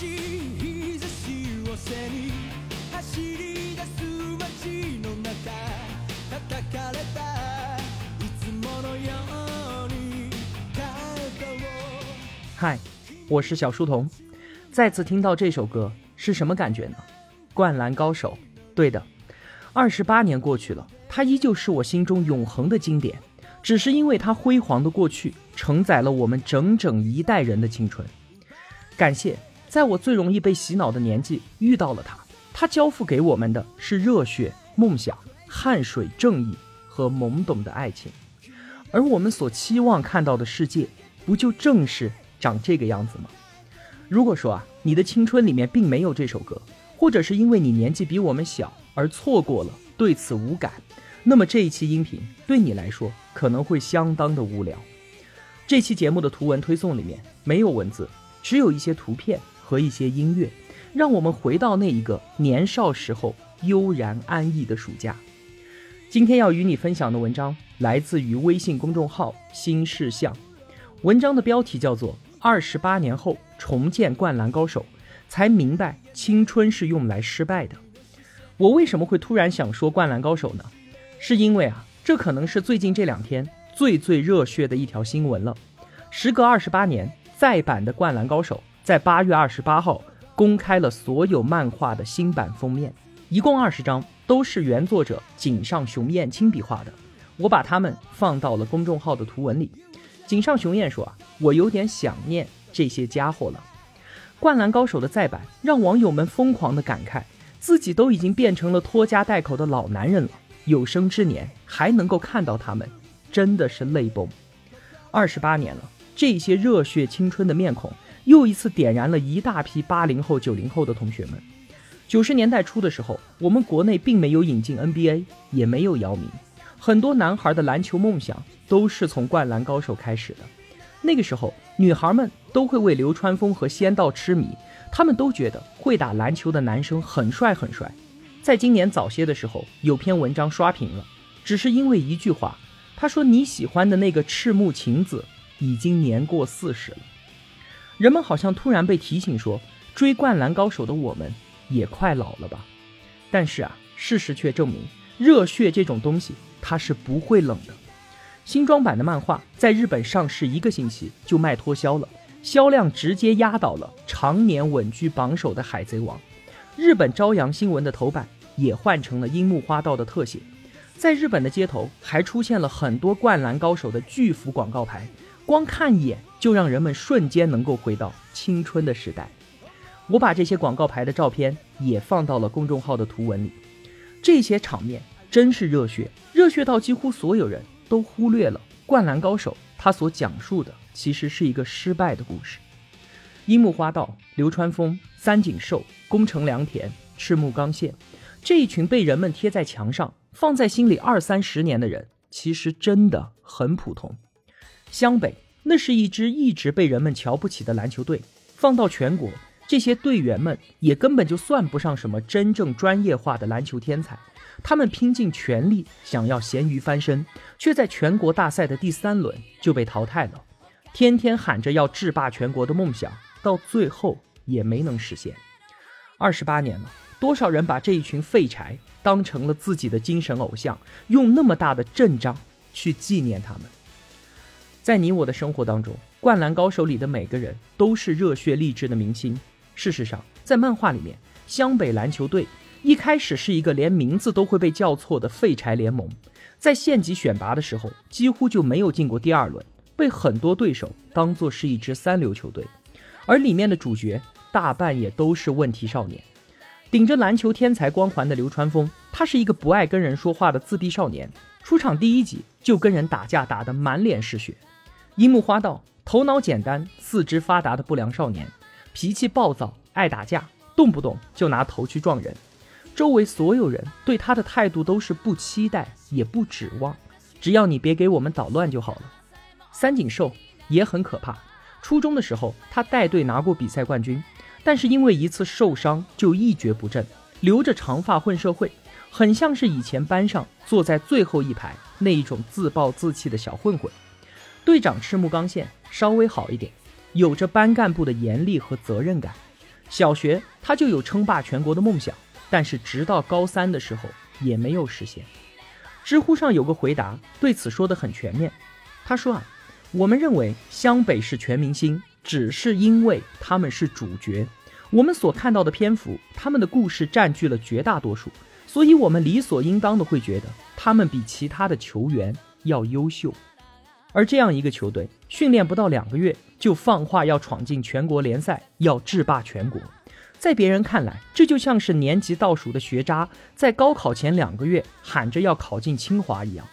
しい日差しを背に走り出す街の中叩かれたいつものように帰ろう嗨，我是小书童。再次听到这首歌是什么感觉呢？灌篮高手，对的，二十八年过去了，它依旧是我心中永恒的经典。只是因为它辉煌的过去，承载了我们整整一代人的青春。感谢， 在我最容易被洗脑的年纪遇到了他，他交付给我们的是热血、梦想、汗水、正义和懵懂的爱情。而我们所期望看到的世界，不就正是长这个样子吗？如果说啊，你的青春里面并没有这首歌，或者是因为你年纪比我们小而错过了，对此无感。那么这一期音频对你来说可能会相当的无聊。这期节目的图文推送里面没有文字，只有一些图片和一些音乐，让我们回到那一个年少时候悠然安逸的暑假。今天要与你分享的文章来自于微信公众号“新事项”，文章的标题叫做《二十八年后重建灌篮高手，才明白青春是用来失败的》。我为什么会突然想说灌篮高手呢？是因为啊，这可能是最近这两天最最热血的一条新闻了。时隔二十八年，再版的《灌篮高手》在八月二十八号公开了所有漫画的新版封面，一共二十张，都是原作者井上雄彦亲笔画的。我把它们放到了公众号的图文里。井上雄彦说啊，我有点想念这些家伙了。《灌篮高手》的再版让网友们疯狂的感慨，自己都已经变成了拖家带口的老男人了。有生之年还能够看到他们，真的是泪崩。二十八年了，这些热血青春的面孔又一次点燃了一大批八零后、九零后的同学们。九十年代初的时候，我们国内并没有引进 NBA，也没有姚明，很多男孩的篮球梦想都是从《灌篮高手》开始的。那个时候，女孩们都会为流川枫和仙道痴迷，他们都觉得会打篮球的男生很帅很帅。在今年早些的时候，有篇文章刷屏了，只是因为一句话。他说：“你喜欢的那个赤木晴子已经年过四十了。”人们好像突然被提醒说，追灌篮高手的我们也快老了吧？但是啊，事实却证明，热血这种东西它是不会冷的。新装版的漫画在日本上市一个星期就卖脱销了，销量直接压倒了常年稳居榜首的《海贼王》。日本朝阳新闻的头版。也换成了樱木花道的特写，在日本的街头还出现了很多灌篮高手的巨幅广告牌，光看一眼就让人们瞬间能够回到青春的时代。我把这些广告牌的照片也放到了公众号的图文里，这些场面真是热血，热血到几乎所有人都忽略了灌篮高手他所讲述的其实是一个失败的故事。樱木花道、流川枫、三井寿、宫城良田、赤木刚宪。这一群被人们贴在墙上、放在心里二三十年的人，其实真的很普通。湘北那是一支一直被人们瞧不起的篮球队，放到全国，这些队员们也根本就算不上什么真正专业化的篮球天才。他们拼尽全力想要咸鱼翻身，却在全国大赛的第三轮就被淘汰了。天天喊着要制霸全国的梦想，到最后也没能实现。二十八年了。多少人把这一群废柴当成了自己的精神偶像，用那么大的阵仗去纪念他们？在你我的生活当中，《灌篮高手》里的每个人都是热血励志的明星。事实上，在漫画里面，湘北篮球队一开始是一个连名字都会被叫错的废柴联盟，在县级选拔的时候几乎就没有进过第二轮，被很多对手当作是一支三流球队，而里面的主角大半也都是问题少年。顶着篮球天才光环的流川枫，他是一个不爱跟人说话的自闭少年。出场第一集就跟人打架，打得满脸是血。樱木花道，头脑简单、四肢发达的不良少年，脾气暴躁，爱打架，动不动就拿头去撞人。周围所有人对他的态度都是不期待，也不指望，只要你别给我们捣乱就好了。三井寿也很可怕。初中的时候，他带队拿过比赛冠军。但是因为一次受伤就一蹶不振，留着长发混社会，很像是以前班上坐在最后一排那一种自暴自弃的小混混。队长赤木刚宪稍微好一点，有着班干部的严厉和责任感。小学他就有称霸全国的梦想，但是直到高三的时候也没有实现。知乎上有个回答对此说的很全面，他说啊，我们认为湘北是全明星，只是因为他们是主角，我们所看到的篇幅，他们的故事占据了绝大多数，所以我们理所应当的会觉得他们比其他的球员要优秀。而这样一个球队，训练不到两个月。就放话要闯进全国联赛，要制霸全国。在别人看来，这就像是年级倒数的学渣在高考前两个月喊着要考进清华一样。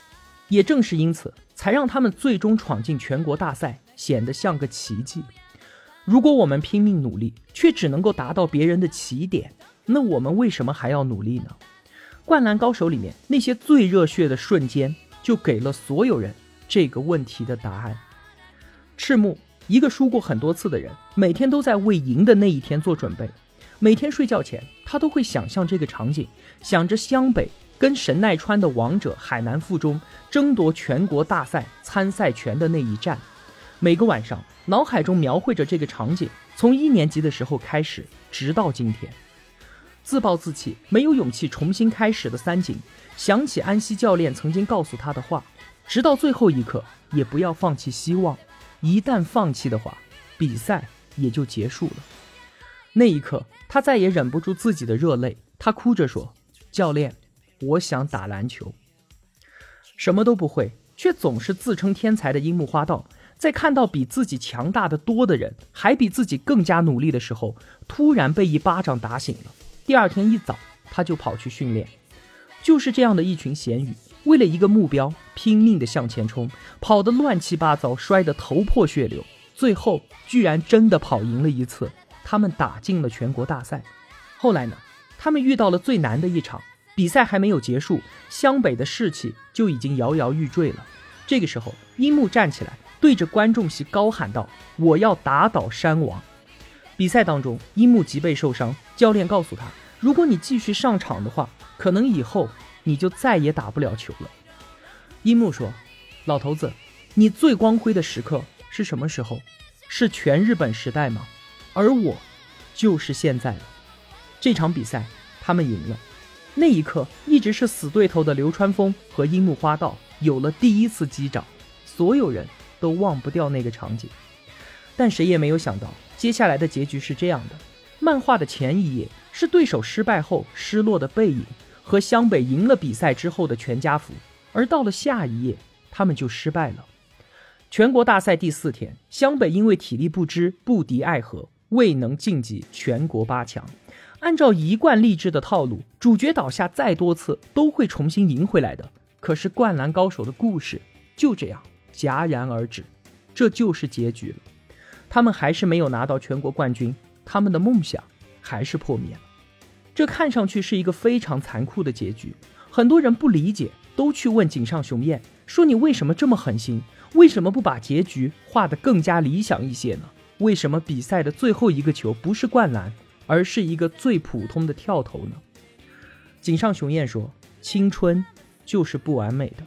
也正是因此，才让他们最终闯进全国大赛，显得像个奇迹。如果我们拼命努力，却只能够达到别人的起点，那我们为什么还要努力呢？灌篮高手里面那些最热血的瞬间，就给了所有人这个问题的答案。赤木。一个输过很多次的人，每天都在为赢的那一天做准备。每天睡觉前，他都会想象这个场景，想着湘北跟神奈川的王者海南附中争夺全国大赛参赛权的那一战。每个晚上，脑海中描绘着这个场景，从一年级的时候开始，直到今天。自暴自弃、没有勇气重新开始的三井，想起安西教练曾经告诉他的话：直到最后一刻，也不要放弃希望。一旦放弃的话，比赛也就结束了。那一刻，他再也忍不住自己的热泪，他哭着说：“教练，我想打篮球。”什么都不会，却总是自称天才的樱木花道，在看到比自己强大的多的人还比自己更加努力的时候，突然被一巴掌打醒了。第二天一早，他就跑去训练。就是这样的一群咸鱼。为了一个目标，拼命地向前冲，跑得乱七八糟，摔得头破血流，最后居然真的跑赢了一次，他们打进了全国大赛。后来呢，他们遇到了最难的一场比赛，还没有结束，湘北的士气就已经摇摇欲坠了。这个时候，樱木站起来，对着观众席高喊道：“我要打倒山王！”比赛当中，樱木脊背受伤，教练告诉他：“如果你继续上场的话，可能以后……”你就再也打不了球了。樱木说：“老头子，你最光辉的时刻是什么时候？是全日本时代吗？而我，就是现在了。这场比赛他们赢了。那一刻，一直是死对头的流川枫和樱木花道有了第一次击掌，所有人都忘不掉那个场景。但谁也没有想到，接下来的结局是这样的：漫画的前一页是对手失败后失落的背影。”和湘北赢了比赛之后的全家福，而到了下一页，他们就失败了。全国大赛第四天，湘北因为体力不支、不敌爱河，未能晋级全国八强。按照一贯励志的套路，主角倒下再多次都会重新赢回来的。可是灌篮高手的故事就这样戛然而止，这就是结局了。他们还是没有拿到全国冠军，他们的梦想还是破灭了。这看上去是一个非常残酷的结局，很多人不理解，都去问井上雄彦说：“你为什么这么狠心？为什么不把结局画得更加理想一些呢？为什么比赛的最后一个球不是灌篮，而是一个最普通的跳投呢？”井上雄彦说：“青春就是不完美的，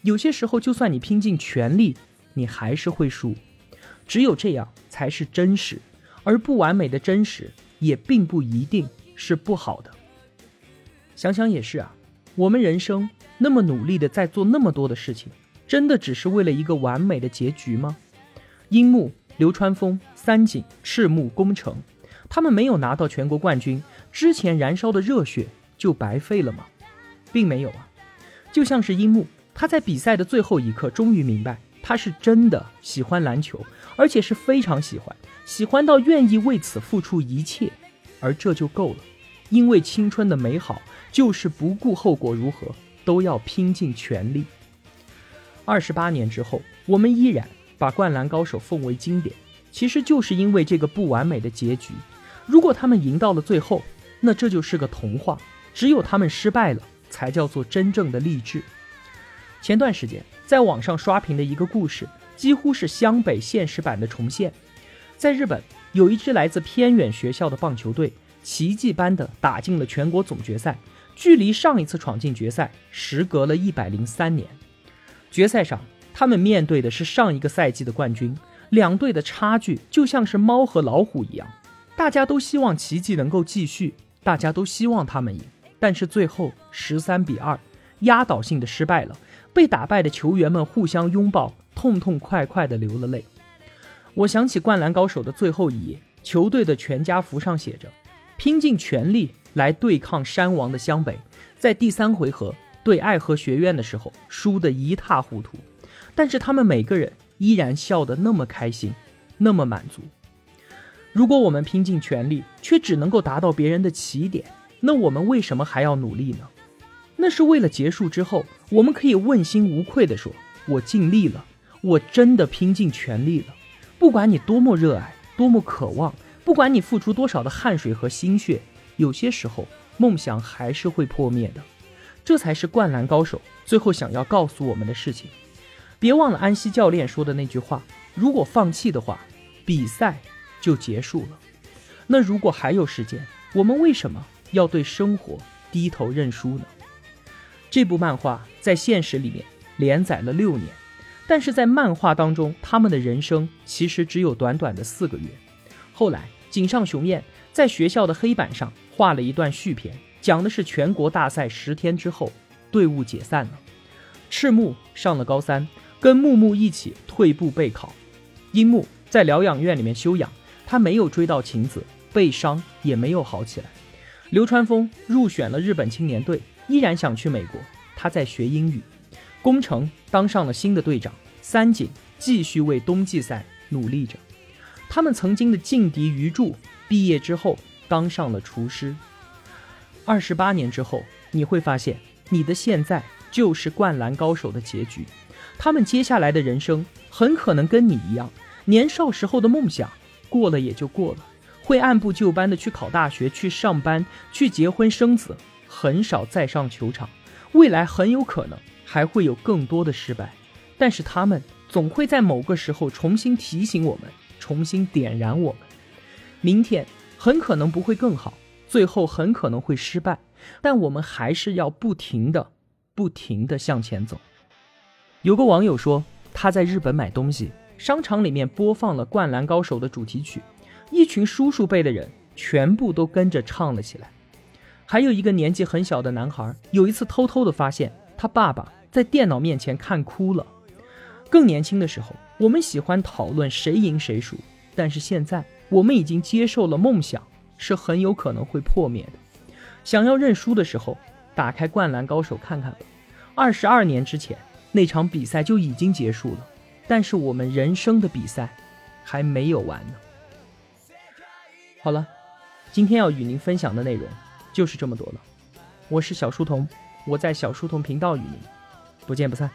有些时候就算你拼尽全力，你还是会输。只有这样才是真实，而不完美的真实也并不一定。”是不好的。想想也是啊，我们人生那么努力的在做那么多的事情，真的只是为了一个完美的结局吗？樱木、流川枫、三井、赤木、宫城，他们没有拿到全国冠军，之前燃烧的热血就白费了吗？并没有啊。就像是樱木，他在比赛的最后一刻终于明白，他是真的喜欢篮球，而且是非常喜欢，喜欢到愿意为此付出一切。而这就够了，因为青春的美好就是不顾后果如何都要拼尽全力。二十八年之后，我们依然把《灌篮高手》奉为经典，其实就是因为这个不完美的结局。如果他们赢到了最后，那这就是个童话；只有他们失败了，才叫做真正的励志。前段时间在网上刷屏的一个故事，几乎是湘北现实版的重现，在日本。有一支来自偏远学校的棒球队，奇迹般的打进了全国总决赛，距离上一次闯进决赛时隔了一百零三年。决赛上，他们面对的是上一个赛季的冠军，两队的差距就像是猫和老虎一样。大家都希望奇迹能够继续，大家都希望他们赢，但是最后十三比二，压倒性的失败了。被打败的球员们互相拥抱，痛痛快快地流了泪。我想起《灌篮高手》的最后一页，球队的全家福上写着：“拼尽全力来对抗山王的湘北，在第三回合对爱河学院的时候输得一塌糊涂，但是他们每个人依然笑得那么开心，那么满足。如果我们拼尽全力，却只能够达到别人的起点，那我们为什么还要努力呢？”那是为了结束之后，我们可以问心无愧地说：“我尽力了，我真的拼尽全力了。”不管你多么热爱，多么渴望，不管你付出多少的汗水和心血，有些时候梦想还是会破灭的。这才是灌篮高手最后想要告诉我们的事情。别忘了安西教练说的那句话：“如果放弃的话，比赛就结束了。”那如果还有时间，我们为什么要对生活低头认输呢？这部漫画在现实里面连载了六年，但是在漫画当中，他们的人生其实只有短短的四个月。后来，井上雄彦在学校的黑板上画了一段续篇，讲的是全国大赛十天之后，队伍解散了。赤木上了高三，跟木木一起退步备考。樱木在疗养院里面休养，他没有追到晴子，背伤也没有好起来。流川枫入选了日本青年队。依然想去美国，他在学英语。宫城当上了新的队长，三井继续为冬季赛努力着。他们曾经的劲敌鱼柱毕业之后当上了厨师。二十八年之后，你会发现你的现在就是灌篮高手的结局。他们接下来的人生很可能跟你一样，年少时候的梦想过了也就过了，会按部就班的去考大学、去上班、去结婚生子。很少再上球场，未来很有可能还会有更多的失败，但是他们总会在某个时候重新提醒我们，重新点燃我们。明天很可能不会更好，最后很可能会失败，但我们还是要不停的、不停的向前走。有个网友说，他在日本买东西，商场里面播放了《灌篮高手》的主题曲，一群叔叔辈的人全部都跟着唱了起来。还有一个年纪很小的男孩，有一次偷偷的发现他爸爸在电脑面前看哭了。更年轻的时候，我们喜欢讨论谁赢谁输，但是现在我们已经接受了梦想是很有可能会破灭的。想要认输的时候，打开《灌篮高手》看看吧。二十二年之前那场比赛就已经结束了，但是我们人生的比赛还没有完呢。好了，今天要与您分享的内容。就是这么多了，我是小书童，我在小书童频道与您不见不散。